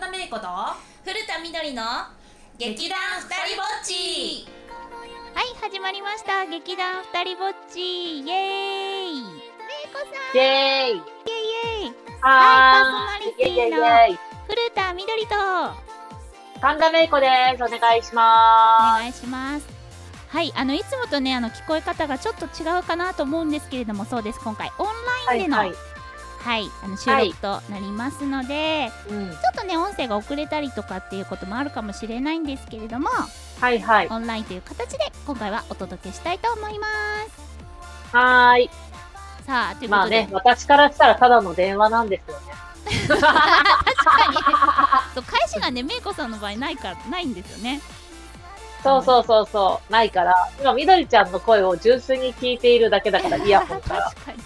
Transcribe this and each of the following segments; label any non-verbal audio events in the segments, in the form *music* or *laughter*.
神田芽子と古田みどりの劇団ふたりぼっち。はい始まりました。劇団ふたりぼっち。イエーイ。さんイエーイ。イエイイ。エイはーい。パーソナリティの古田みどりと。神田芽子です。お願いしおま願いします。はいあのいつもとねあの聞こえ方がちょっと違うかなと思うんですけれどもそうです。今回オンす。ラインでのははいい、はい。あの収録となりますので、うん。ちょっとね音声が遅れたりとかっていうこともあるかもしれないんですけれどもはいはい。オンラインという形で今回はお届けしたいと思いますはーい。さあということで、まあね、私からしたらただの電話なんですよね。確かにそう返しがねめいこさんの場合ないからないんですよねそうそうそうそう。ないから、今、みどりちゃんの声を純粋に聞いているだけだから、イヤホンから。*laughs* 確かに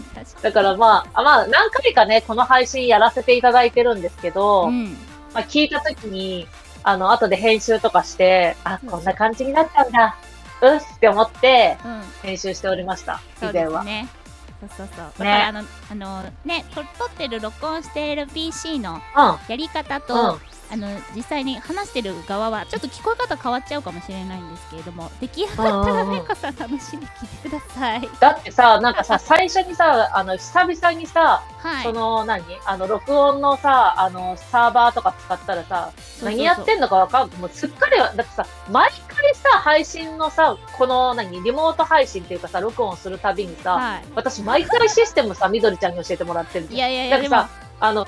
だからまあ、あまあ、何回かね、この配信やらせていただいてるんですけど、にうんまあ、聞いたときに、あの、後で編集とかして、あ、こんな感じになったんだ。うっって思って、うん編集しておりました。そう以前は。ねそうそうそうだからあの、あのねと撮ってる録音している PC のやり方と、うん。うん。あの実際に話してる側はちょっと聞こえ方変わっちゃうかもしれないんですけれども出来上がったらめいこさん楽しみに聞いてください。*laughs* だってさ、なんかさ、最初にさ、あの、久々にさ、はい。その、何？あの、録音のさ、あの、サーバーとか使ったらさ、何やってんのかわかんない。もうすっかり、だってさ、毎回さ、配信のさ、この、何？リモート配信っていうかさ、録音するたびにさ、は私、毎回システムさ、みどりちゃんに教えてもらってるいいやいやいやでも。さ、あの、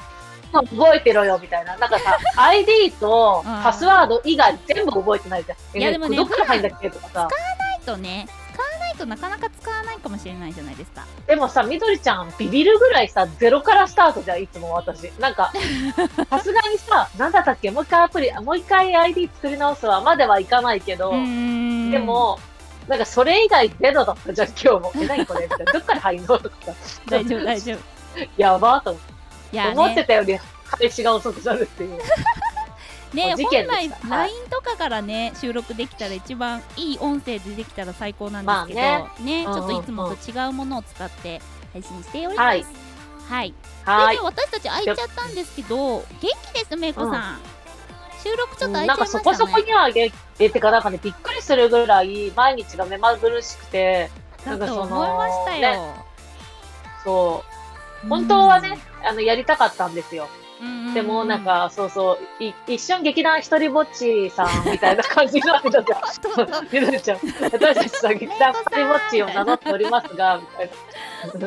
まあ覚えてろよ、みたいな。なんかさ、*laughs* ID とうんパスワード以外全部覚えてないじゃん。いやでもねどっから入んだっけとかさ。ないとね使わないとなかなか使わないかもしれないじゃないですかでもさ、みどりちゃん、ビビるぐらいさ、ゼロからスタートじゃん、いつも私。なんか、*laughs* さすがにさ、なんだったっけ？もう一回アプリ、もう一回 ID 作り直すわ、まではいかないけど、でも、なんかそれ以外ゼロだったじゃん、今日も。え、何これ？みたいな。どっから入んの？とかさ。大丈夫大丈夫 *laughs* やばーと思っていや思ってねたより開始が遅くなるっていう。*laughs* ね本来 LINE とかからね収録できたら一番いい音声でできたら最高なんですけど、まね。ちうんうんょっといつもと違うものを使って配信しております。はい。はい。はーい。でね。私たち空いちゃったんですけど元気ですめいこさん、収録ちょっと空いちゃなんかいましたね。そこそこにはげ、え、てかなんかね、びっくりするぐらい、毎日が目まぐるしくて、なんかその思いましたよ、ね。そう、本当はね、あの、やりたかったんですよ。でも、なんか、そうそう、い一瞬劇団一人ぼっちさんみたいな感じになってたじゃん。ちゃん、私たちさ、劇団一人ぼっちを名乗っておりますが、みたい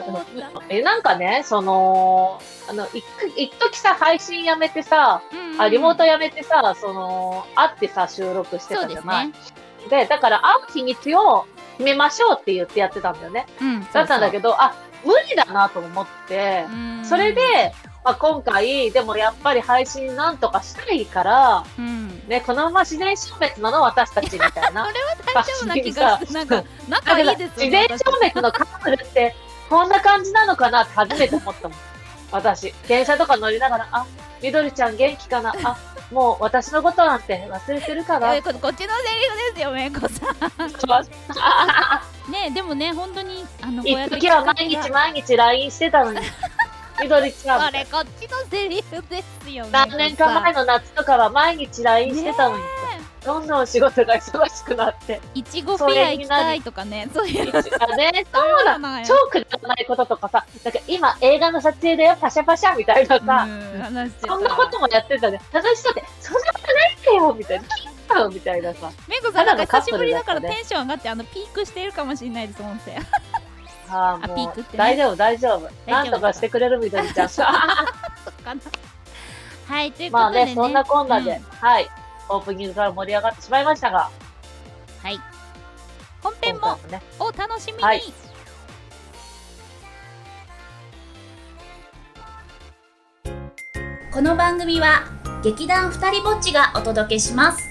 な。え、なんかね、その、あの、一一時さ、配信やめてさ、うんうんあ、リモートやめてさ、その、会ってさ、収録してたじゃないねで、だから会う日にちを決めましょうって言ってやってたんだよね。うんだったんだけど、ど、あ、無理だなと思って、うん。それで、まあ、今回、でもやっぱり配信なんとかしたいから、うん。ね、このまま自然消滅なの私たちみたいな。*laughs* それは大丈夫な気がして *laughs* なんか仲いいですよ自然消滅のカップルって、こんな感じなのかなって初めて思ったもん。私、電車とか乗りながら、あ、みどりちゃん元気かな？あ、もう私のことなんて忘れてるかなえここっちのセリフですよめいこさん。*laughs* ねでもね本当にあの一時は毎日毎日 LINE してたのに、みどりちゃん。あ、れこっちのセリフですよ何年か前の夏とかは毎日 LINE してたのに、どんどん仕事が忙しくなって。いちごフェア行きたいとかねそういうあね、そうだ。な超くだらないこととかさ、なんか今映画の撮影だよ、パシャパシャみたいなさ、そんなこともやってたね。楽しそうで、そんなことないんだよみたいな。みたいなさ。めいこさんなんか久しぶりだからテンション上がってあのピークしてるかもしれないです音声ああ、あピークってね大丈夫、大丈夫。なんとかしてくれるみたいなちゃ *laughs* はいというこまあとでねね、そんなこんなで、うんはい。オープニングから盛り上がってしまいましたが、はい。本編もお楽しみに、はい。この番組は劇団ふたりぼっちがお届けします。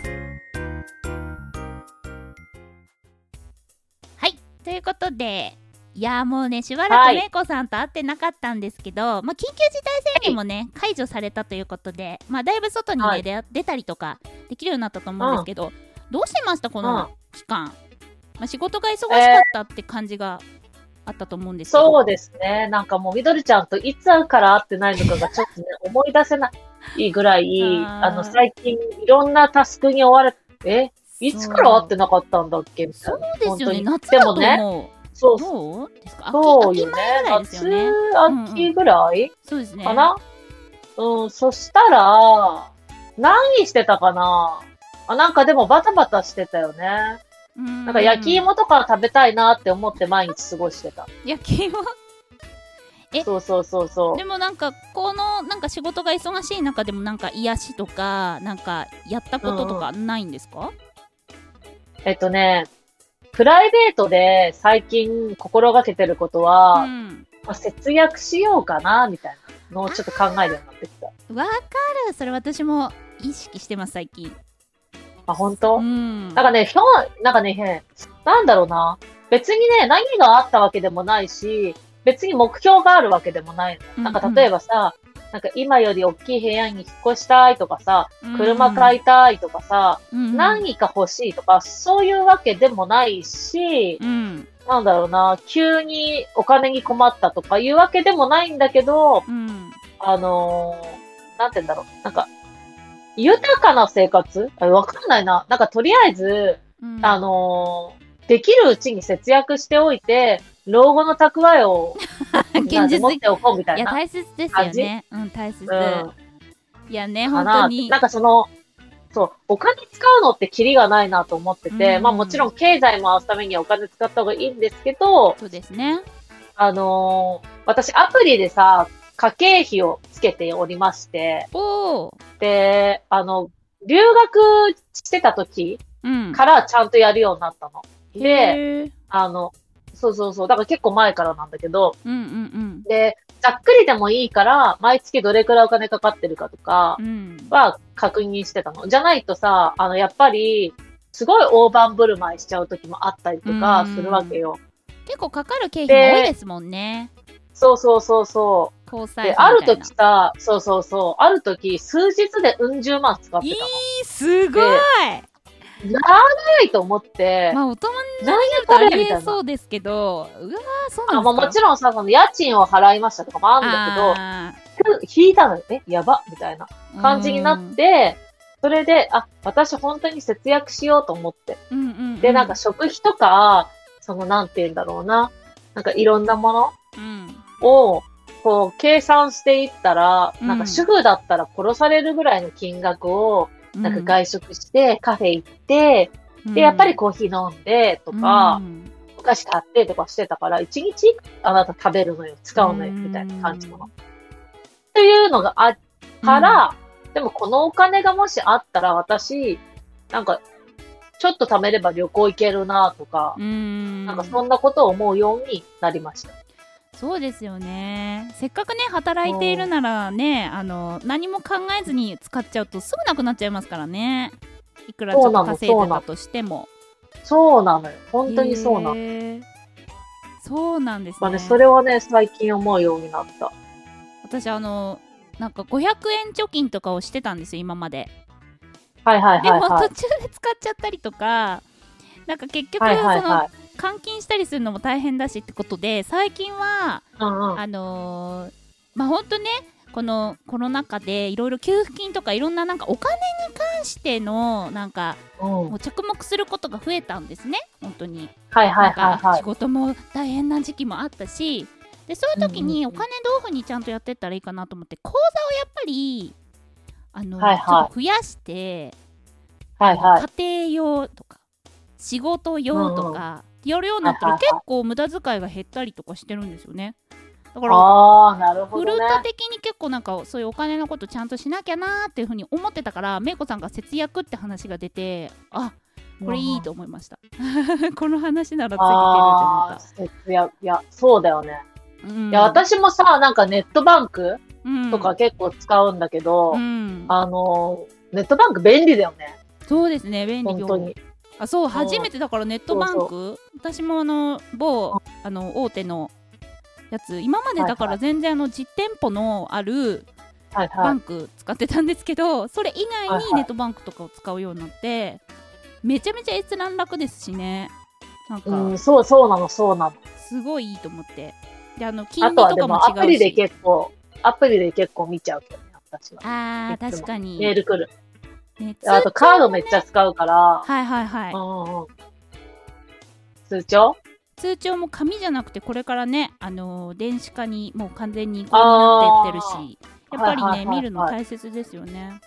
はい。ということでいやーもうねしばらくはいめいこさんと会ってなかったんですけど、まあ、緊急事態宣言もね、解除されたということで、まあ、だいぶ外にね、はい。出出たりとかできるようになったと思うんですけど、どうしてましたこうん。の期間、まあ、仕事が忙しかったって感じがあったと思うんですけど、そうですね。なんかもう、みどりちゃんといつから会ってないのかがちょっとね、思い出せない。ぐらい、*laughs* あの、最近いろんなタスクに追われ、え？いつから会ってなかったんだっけ？みたいそうな。ですよね。夏だとでもね、もそう。うどうですか？そうよね。前ぐらいですよね。夏、秋ぐらい、そうですね。かな？うん、そしたら、何してたかな？あ、なんかでもバタバタしてたよね。ななんか焼き芋とか食べたいなって思って毎日過ごしてた。焼き芋？え？そうそうそうそうで。もなんかこのなんか仕事が忙しい中でもなんか癒しとかなんかやったこととかないんですか、えっとね、プライベートで最近心がけてることは、うんまあ、節約しようかな、みたいなのをちょっと考えるようになってきた。わかるそれ私も意識してます最近。あ、本当、うん。なんかね、ひょん、なんかね、なんだろうな。別にね、何があったわけでもないし、別に目標があるわけでもないの。なんか例えばさ、なんか今より大きい部屋に引っ越したいとかさ、車買いたいとかさ、うん。何か欲しいとか、そういうわけでもないし、うん。なんだろうな、急にお金に困ったとかいうわけでもないんだけど、うん。あのーなんて言うんだろう、なんか、豊かな生活？あわかんないな。なんかとりあえず、うん。あのーできるうちに節約しておいて、老後の蓄えを *laughs* 現実的。持っておこうみたいやいな。大切ですよね。うん大切、うん。いやねか本当な。に。なんかその、そう、お金使うのってキリがないなと思ってて、うん。まあもちろん経済回すためにはお金使った方がいいんですけど、そうですね。あのー私アプリでさ、家計費をつけておりまして、で、あの、留学してた時うんからちゃんとやるようになったの。で、へーあの、そうそうそう、だから結構前からなんだけど、うんうんで、ざっくりでもいいから、毎月どれくらいお金かかってるかとかうんうんは確認してたの。じゃないとさ、あの、やっぱり、すごい大盤振る舞いしちゃう時もあったりとかするわけよ。結構かかる経費も多いですもんねそうそうそうそう。交際で、ある時さ、そうそうそう、ある時、数日でうん十万使ってたの。すごい長いと思って、まあ大人にな何るとあ。りえそうですけどうわーそうあなんですか？まあもちろんさ、その家賃を払いましたとかもあるんだけど、引いたのよ。え、やばみたいなど感じになって、それで、あ、私本当に節約しようと思って。うんうんうんで、なんか食費とか、そのなんて言うんだろうな。なんかいろんなものうんを、こう、計算していったら、うん。なんか主婦だったら殺されるぐらいの金額を、なんか外食して、カフェ行って、で、やっぱりコーヒー飲んで、とか、うん。お菓子買ってとかしてたから、一日あなた食べるのよ、使うのよ、うん。みたいな感じの。っていうのがあっから、でもこのお金がもしあったら私、なんか、ちょっと貯めれば旅行行けるなとか、うん。なんかそんなことを思うようになりました。そうですよねせっかくね働いているならねあの何も考えずに使っちゃうとすぐなくなっちゃいますからねいくらちょっと稼いでたとしてもそうなのよ。本当にそうなの。そうなんですねまあね、それはね、最近思うようになった。私あのなんか500円貯金とかをしてたんですよ今まではいはいでもはいはい。途中で使っちゃったりとかなんか結局、はいはいそのはい。換金したりするのも大変だしってことで最近は。あのーまあほんとねこのコロナ禍でいろいろ給付金とかいろんななんかお金に関してのなんかうんもう着目することが増えたんですね本当にはいはいなんかはいはい。仕事も大変な時期もあったしでそういう時にお金どういうふうにちゃんとやってったらいいかなと思って口座をやっぱりあの、はいはいちょっと増やして、はいはい。家庭用とか仕事用とか、やるようになったら結構無駄遣いが減ったりとかしてるんですよね。だからフル。ート的に結構なんかそういうお金のことちゃんとしなきゃなーっていうふうに思ってたからめいこさんが節約って話が出てあこれいいと思いました。*laughs* この話ならついていけると思っ節約。いや、そうだよね。た、うん。いや、私もさ、なんかネットバンクうん。とか結構使うんだけど、うん、あの、ネットバンク便利だよね。そうですね便利。本当に。あそう初めてだからネットバンク？私もあの某あの大手のやつ今までだから全然あの実店舗のあるはいはい。バンク使ってたんですけど、それ以外にネットバンクとかを使うようになって、めちゃめちゃ閲覧楽ですしねなんか、うん、そう、そうなの、そうなの。すごいいいと思ってであの金利あとかも違うしアプリで結構、アプリで結構見ちゃうけどね、私は。あ確かに。メール来る。ねあとカードめっちゃ使うから、はいはいはい。うんうんうん。通帳？通帳も紙じゃなくてこれからね、あのー電子化にもう完全に移行になってってるしやっぱりね、はいはいはいはい見るの大切ですよね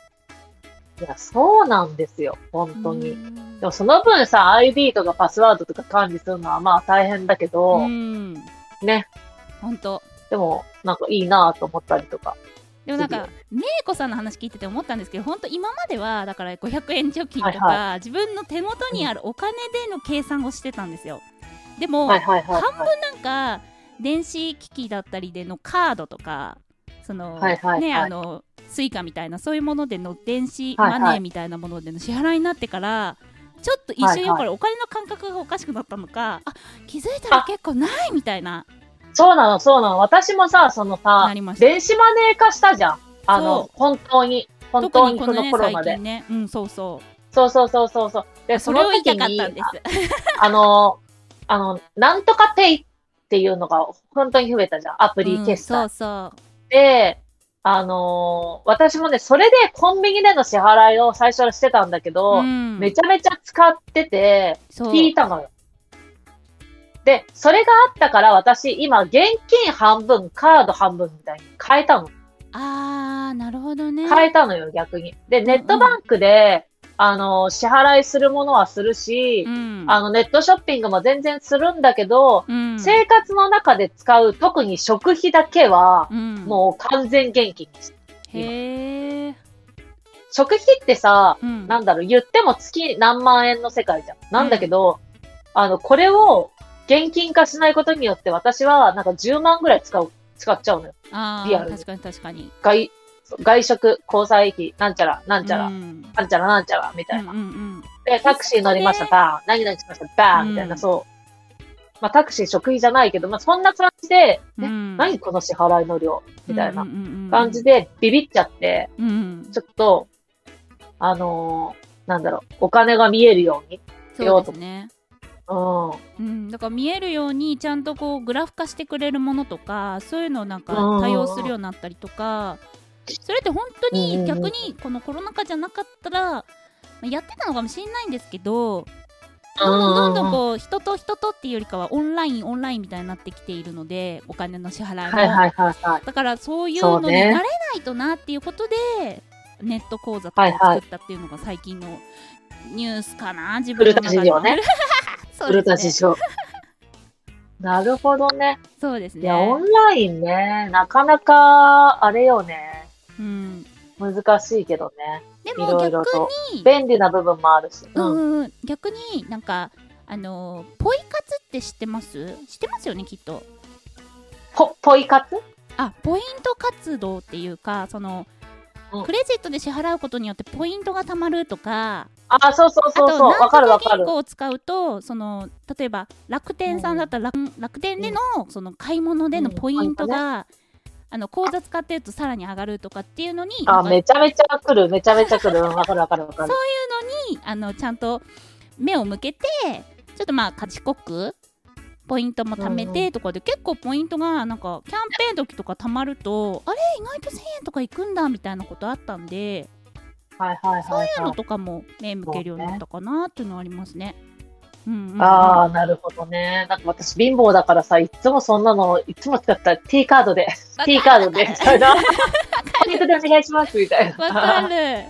いや、そうなんですよ。本当に。うんでもその分さ、ID とかパスワードとか管理するのはまあ大変だけど、うんね。ほんとでも、なんかいいなと思ったりとか。でもなんかめいこさんの話聞いてて思ったんですけど本当今まではだから500円貯金とか、はい自分の手元にあるお金での計算をしてたんですよ。でも、はいはいはい、半分はい。なんか電子機器だったりでのカードとかその、はいはいはい。ねあの Suica みたいなそういうものでの電子はいはいマネーみたいなものでの支払いになってから、ちょっと一瞬やっぱりお金の感覚がおかしくなったのか、あ気づいたら結構ないみたいなそうなの、そうなの。私もさ、そのさ電子マネー化したじゃん。あその、本当に。本特当にこの頃まで。ねうんそうそうそうそうそうそうそう。で、それを言いたかにったんですあの、あの、なんとかペイっていうのが本当に増えたじゃん。アプリ決済。うん、そうそで、あのー私もね、それでコンビニでの支払いを最初はしてたんだけう、ど、うん、めちゃめちゃ使ってて、聞いたのよ。で、それがあったから私、今、現金半分、カード半分みたいに変えたの。あーなるほどね。変えたのよ、逆に。で、ネットバンクで、あの、支払いするものはするし、うん。あの、ネットショッピングも全然するんだけど、うん。生活の中で使う、特に食費だけは、うん、もう完全現金です。へえ、食費ってさ、うん、なんだろう、言っても月何万円の世界じゃん。なんだけど、あの、これを現金化しないことによって私はなんか10万ぐらい使う、使っちゃうのよ。あリアル確かに確かに。外、外食、交際費、なんちゃら、なんちゃら、うん。なんちゃらなんちゃら、みたいな。うんうんうん。で、タクシー乗りました、バーン。何々しました、バーン。みたいな、うんそう。まあ、タクシー食費じゃないけど、まあ、そんな感じで、ね、うん。何この支払いの量？みたいな感感じ、でビビっちゃって、うんうん。ちょっと、あのーなんだろう、お金が見えるように。そうですねうん。うん、だから見えるようにちゃんとこうグラフ化してくれるものとかそういうのをなんかうん。多用するようになったりとかそれって本当に逆にこのコロナ禍じゃなかったらまあやってたのかもしれないんですけどどんどんどんどんこう人と人とっていうよりかはオンラインオンラインみたいになってきているのでお金の支払いも、はいはいはいはい。だからそういうのに慣れないとなっていうことで、ネット講座とかを作ったっていうのが最近のニュースかな、自分の中で古田事情ね。古田ですね。事情。なるほどね。そうですいや、オね。ンラインね、なかなか、あれよね。うん、難しいけどね。いでも逆。に、便利な部分もあるし。ううん。んうん、逆になんか、あのーポイ活って知ってます？知ってますよね、きっと。ぽ、ポイ活？あ、ポイント活動っていうか、その、うんクレジットで支払うことによってポイントが貯まるとか、あ、そうそうそうそう。わかるわかる銀行。を使うとその例えば楽天さんだったら楽,、楽天でのその買い物でのうんポイントが、あの口座使ってるとさらに上がるとかっていうのにあ、めちゃめちゃ来る。めちゃめちゃ来る。うんわかるわかるわかる。*laughs* にあのちゃんと目を向けてちょっとまあ賢くポイントも貯めうんてとかで、結構ポイントがなんかキャンペーン時とか貯まるとあれ？意外と1000円とかいくんだみたいなことあったんではいはいそうはいいうはい。のとかも目向けるようになったかなっていうのはありますね。うんああ、なるほどね。なんか私貧乏だからさ、いつもそんなの、いつも使った T カードで、T カードで、みたいな。ポイントでお願いします、みたいな。わかる。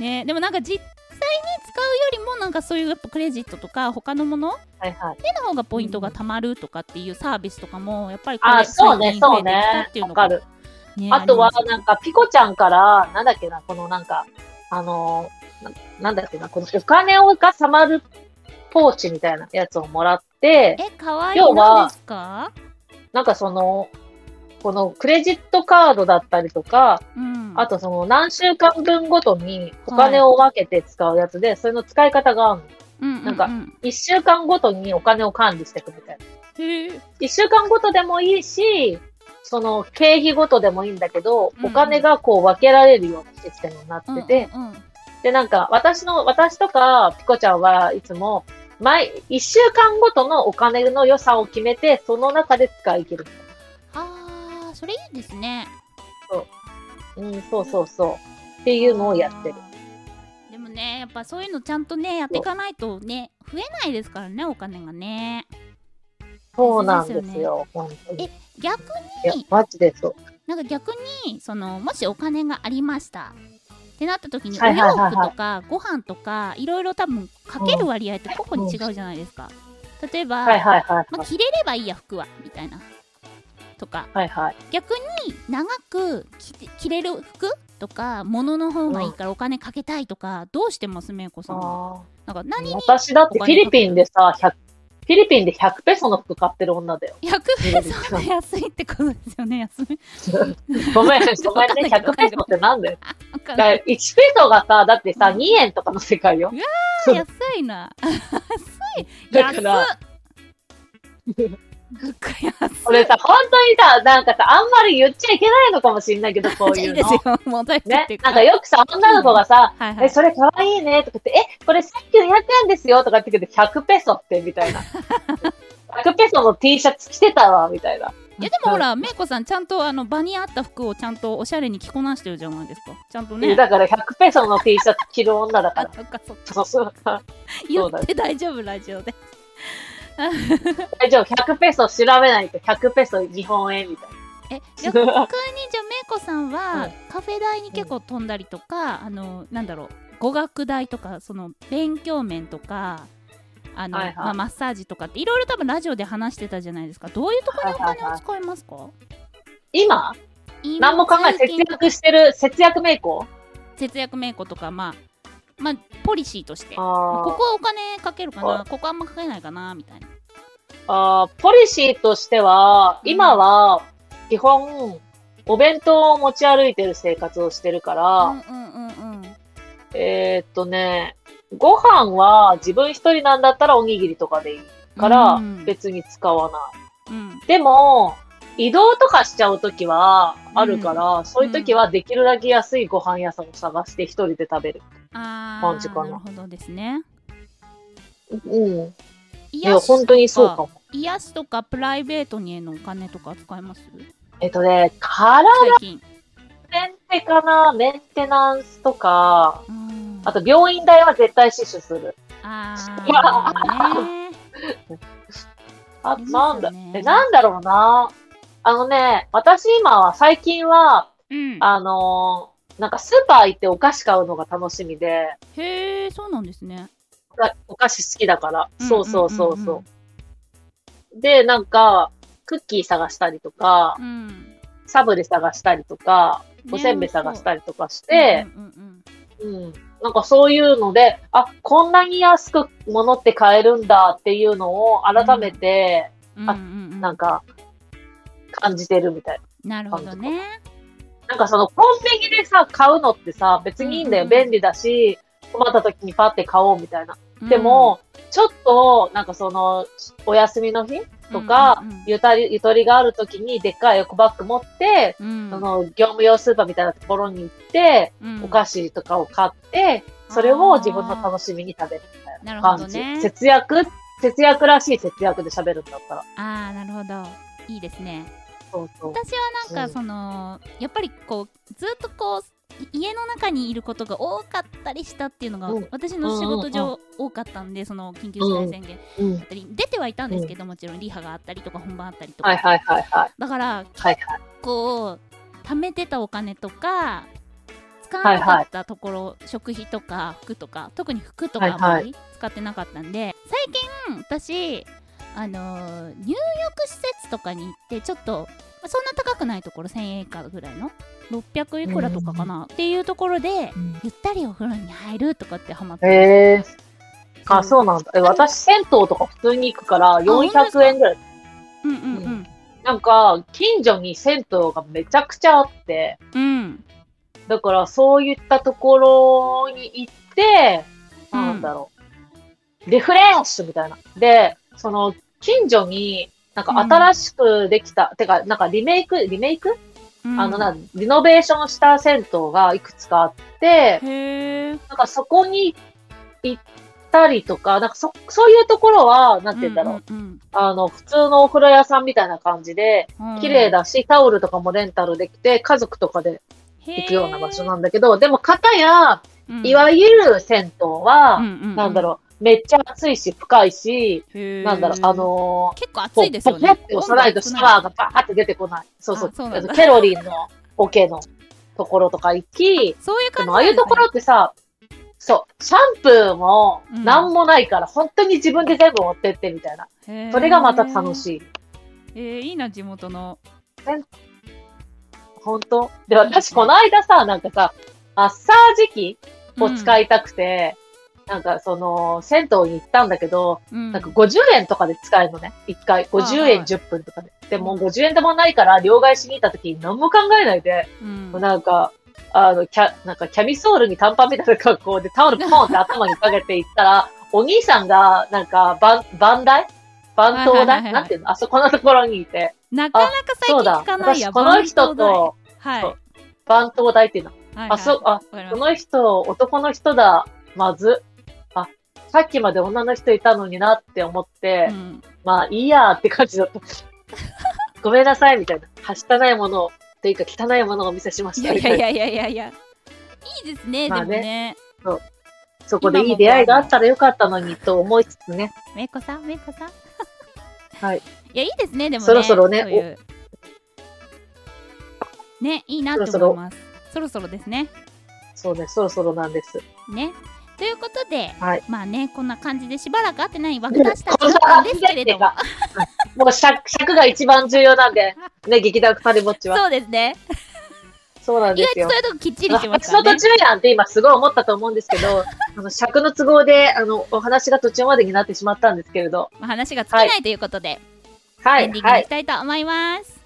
ね、でもなんか実際に使うよりもなんかそういうやっぱクレジットとか他のものはいはい。での方がポイントが貯まるとかっていうサービスとかもやっぱりこあれそうね、そうねっていう。のがわかる。ねあとはなんか、ピコちゃんから、なんだっけな、このなんか、あのー、ななんだっけな、このお金をがさまるポーチみたいなやつをもらって、え、かわいい要はのですか？なんかその、このクレジットカードだったりとか、うん。あとその何週間分ごとにお金を分けて使うやつで、それの使い方があるの。うんうんうん、なんか一週間ごとにお金を管理していくみたいな。へえ一週間ごとでもいいし、その経費ごとでもいいんだけど、うんお金がこう分けられるようなシステムになってて、うんうんうんで、なんか、私の、私とか、ピコちゃんはいつも、毎、一週間ごとのお金の予算を決めて、その中で使い切る。あー、それいいですね。うん、そうそうそう。っていうのをやってる。でもねやっぱそういうのちゃんとねやっていかないとね増えないですからねお金がねそうなんですよ、本当に。え逆に、マジでそう。なんか逆にそのもしお金がありましたってなった時におはい洋服とかご飯とかいろいろ多分かける割合って個々に違うじゃないですか例えば、まあ、はい。着れればいいや服はみたいなとか。はいはい。逆に長く着れる服とか物の方がいいからお金かけたいとか、どうしてますめいこさんは？あなんか何私だってフィリピンでさ、100フィリピンで100ペソの服買ってる女だよ。100ペソが安いってことですよね安い *laughs* ごめん、ごめんね、わかんないけど。100ペソってなんだよ。だからんない。1ペソがさ、だってさ、2円とかの世界よ。安いな。*laughs* 安い。安っだから物価安い俺さ、本当にさ、なんかさ、あんまり言っちゃいけないのかもしんないけど、*laughs* こういうの。いいね。なんかよくさ、女の子がさ、はいはい。え、それかわいいねとか言って、え、これ1900円ですよとか言ってけど、100ペソって、みたいな。*laughs* 100ペソの T シャツ着てたわ、みたいな。いやでもほらめいこさんちゃんとあの場に合った服をちゃんとおしゃれに着こなしてるじゃないですか。ちゃんとね。だから100ペソの T シャツ着る女だかあら。そっかそっか。そうそう。言って大丈夫ラジオで大丈夫、100ペソ調べないと100ペソ日本円みたいな。え *laughs* 逆にじゃあめいこさんは、うん。カフェ代に結構飛んだりとか、あのなんだろう語学代とかその勉強面とかあの、はいはい。まあ、マッサージとかっていろいろ多分ラジオで話してたじゃないですか。どういうところにお金を使いますか、今？今何も考え、節約してる、節約メイコ？節約めいことかまあまあポリシーとして。ここはお金かけるかあなここあんまかけないかな？みたいな。あーポリシーとしては、うん。今は、基本、お弁当を持ち歩いてる生活をしてるから、うんうんうんうん。えーっとね、ご飯は自分一人なんだったらおにぎりとかでいいからうん。別に使わない。うん。でも、移動とかしちゃうときはあるから、そういうときはできるだけ安いご飯屋さんを探して一人で食べる。感じかななるほどですね。うん。いや、本当にそうかも。癒しとかプライベートにへのお金とか使います？えっとね、体メンテかな？メンテナンスとか、うん。あと病院代は絶対死守する。あ *laughs* あありなんだ、え、なんだろうな。あのね、私今は、最近は、うん。あのーなんかスーパー行ってお菓子買うのが楽しみで、へえそうなんですねお菓子好きだから。うんそうそうそうそう。で、なんか、クッキー探したりとか、うんサブレ探したりとか、おせんべい探したりとかして、う。なんかそういうので、あ、こんなに安く物って買えるんだっていうのを改めて、なんか、感じてるみたいな。なるほどねなんかそのコンビニでさ、買うのってさ、別にいいんだよ。便利だし、困った時にパって買おうみたいな。でも、ちょっと、なんかその、お休みの日とか、ゆたり、ゆとりがある時にでっかいエコバッグ持って、うん。その、業務用スーパーみたいなところに行って、うん。お菓子とかを買って、それを自分の楽しみに食べるみたいな感じ。ね。節約、節約らしい節約で喋るんだったら。ああなるほど。いいですねそうそう。私はなんかその、やっぱりこうずっとこうい家の中にいることが多かったりしたっていうのが、うん。私の仕事上多かったんでその緊急事態宣言。うんだ。ったり、出てはいたんですけどもちろんリハがあったりとか本番あったりとか、はいはいはいはい。だからはいはい。こう貯めてたお金とか使わなかったところ、食費とか服とか特に服とかあんまり使ってなかったんで、最近私あのー入浴施設とかに行ってちょっとまあそんな高くないところ1000円以下ぐらいの？600いくらとかかな、っていうところでゆったりお風呂に入るとかってハマってへえ。あ、そうなんだ。え、私、銭湯とか普通に行くから、400円ぐらい。うんうん。うん。なんか、近所に銭湯がめちゃくちゃあって、うん。だからそういったところに行って、うん。なんだろう。リフレッシュみたいな。で、その、近所に、なんか新しくできた、てか、なんかリメイク、リメイク、うん。あのな、リノベーションした銭湯がいくつかあって、なんかそこに行ったりとか、なんかそ、そういうところは、なんて言うんだろう。うんあの、普通のお風呂屋さんみたいな感じで、うん。うん綺麗だし、タオルとかもレンタルできて、家族とかで行くような場所なんだけど、でも片や、うん。いわゆる銭湯は、うんうんうん。なんだろう、めっちゃ暑いし深いし、なんだろう、あのー、結構こ暑いうですよね。ポコってないとシャワーがバーって出てこない。そうそう。あそうケロリンの桶のところとか行き、そういう感じでもああいうところってさ、そう、シャンプーもうん。なんもないから、本当に自分で全部持ってってみたいな。それがまた楽いしい。えー、いいな地元の。本当？で、私この間さ、なんかさ、マッサージ機を使い、いたくて、なんかその、銭湯に行ったんだけど、うんなんか50円とかで使えるのね。1回。50はい円10分とかで。でも50円でもないから、両替しに行った時に何も考えないで、うんもうなんか、あの、キャ、なんかキャミソールに短パンみたいな格好でタオルポンって頭にかけていったら、*laughs* お兄さんが、なんか、バン、バンダイ？バントはいはいはいはい台なんていうの？あそこのところにいて。なかなか最近聞。かないや私、この人と、バンはいそうバント台っていうの。はいあ、そう、あ、この人、男の人だ。まず。あ、さっきまで女の人いたのになって思って、うん。まあいいやって感じだった。*laughs* ごめんなさい、みたいな。はしたないものを、というか汚いものをお見せしまいした。みたいなやいやいやいやいや。いやいいですね、まあね。でもね。そこでいい出会いがあったらよかったのにと思いつつね。めいこさんめいこさん。はい。いやいいですねでもね。そろそろねそういう。ねいいなってそろそろ思います。そろそろですね。そうね、そろそろなんです。ねということで、はいまあねこんな感じでしばらく会ってない枠出したこんなかったんですけれどももう尺、尺が一番重要なんで、ね、劇団二人ぼっちは。そうですねそうなんですよ意外とそう。いうとこきっちりしてますねの途中やんって今すごい思ったと思うんですけど、*laughs* あの尺の都合で、あの、お話が途中までになってしまったんですけれど。まあ話が尽きないということで、はいエンディングにはい行き。たいと思います、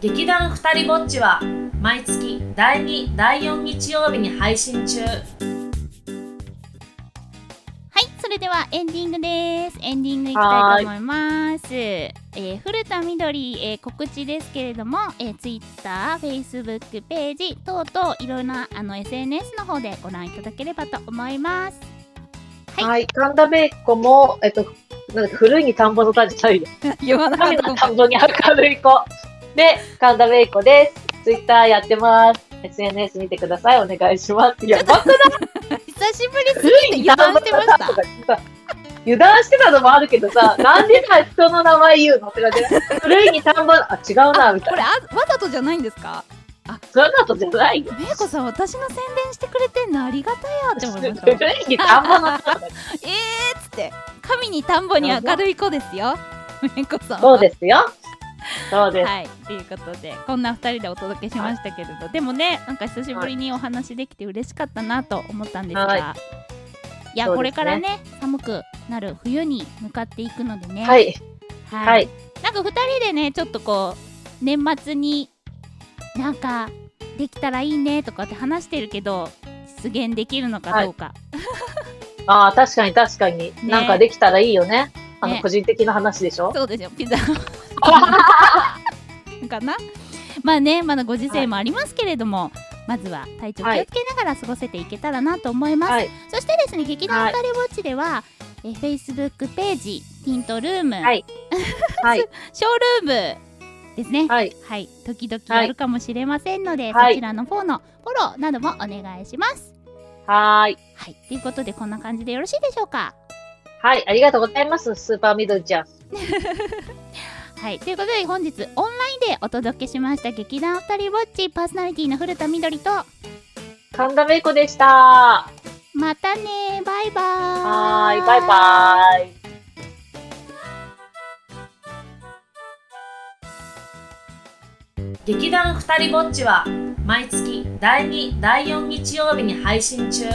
劇団ふたりぼっちは毎月第2第4日曜日に配信中はい、それではエンディングです。エンディングいきたいと思います。えー古田みどり、えー告知ですけれども、えー、Twitter、Facebook ページ等々いろいろなあの SNS の方でご覧いただければと思います。はいはい。神田ベイコも、えっと、なんだっけ古いに田んぼの田じゃないよ。*laughs* 言わなかっ神たの田んぼに明るい子。で、神田ベイコです。ツイッターやってます。SNS 見てください。お願いします。やばくない？久しぶりすぎて油断してました油断してたのもあるけどさ、なんでさ、人の名前言うのって感じで。古いに田んぼ、あ、違うな、みたいな。これあわざとじゃないんですか？そんなことじゃないよ。めいこさん私の宣伝してくれてんのありがたやって思いました古いに田んぼの。*laughs* えーっつって神に田んぼに明るい子ですよめいこさんはそうですよ。そうです。はい、ということでこんな2人でお届けしましたけれど、でもねなんか久しぶりにお話できて嬉しかったなと思ったんですが、はい。い、や、ね。これからね寒くなる冬に向かっていくのでね、はい。はい。はい。なんか2人でねちょっとこう年末になんかできたらいいねとかって話してるけど実現できるのかどうか、ああ、確かに確かに。*laughs* なんかできたらいいよね。あの、ね。個人的な話でしょ？そうですよ。ピザ *laughs* かなまあねまだご時世もありますけれども、まずは体調気をつけながら過ごせていけたらなと思います、はい。そしてですね劇団ふたりぼっちでは、えー Facebook ページティントルーム、はいはい。*laughs* ショールームですねはい。はい時々やるかもしれませんので、はいそちらのフォのフォローなどもお願いしますはーい。はいということでこんな感じでよろしいでしょうか？はい。ありがとうございます。スーパーミドルちゃん。*laughs* はいということで本日オンラインでお届けしました劇団ふたりぼっちパーソナリティの古田みどりと神田芽子でした。はまたねバイバーイーい。バイバーイ。劇団ふたりぼっちは毎月第2第4日曜日に配信中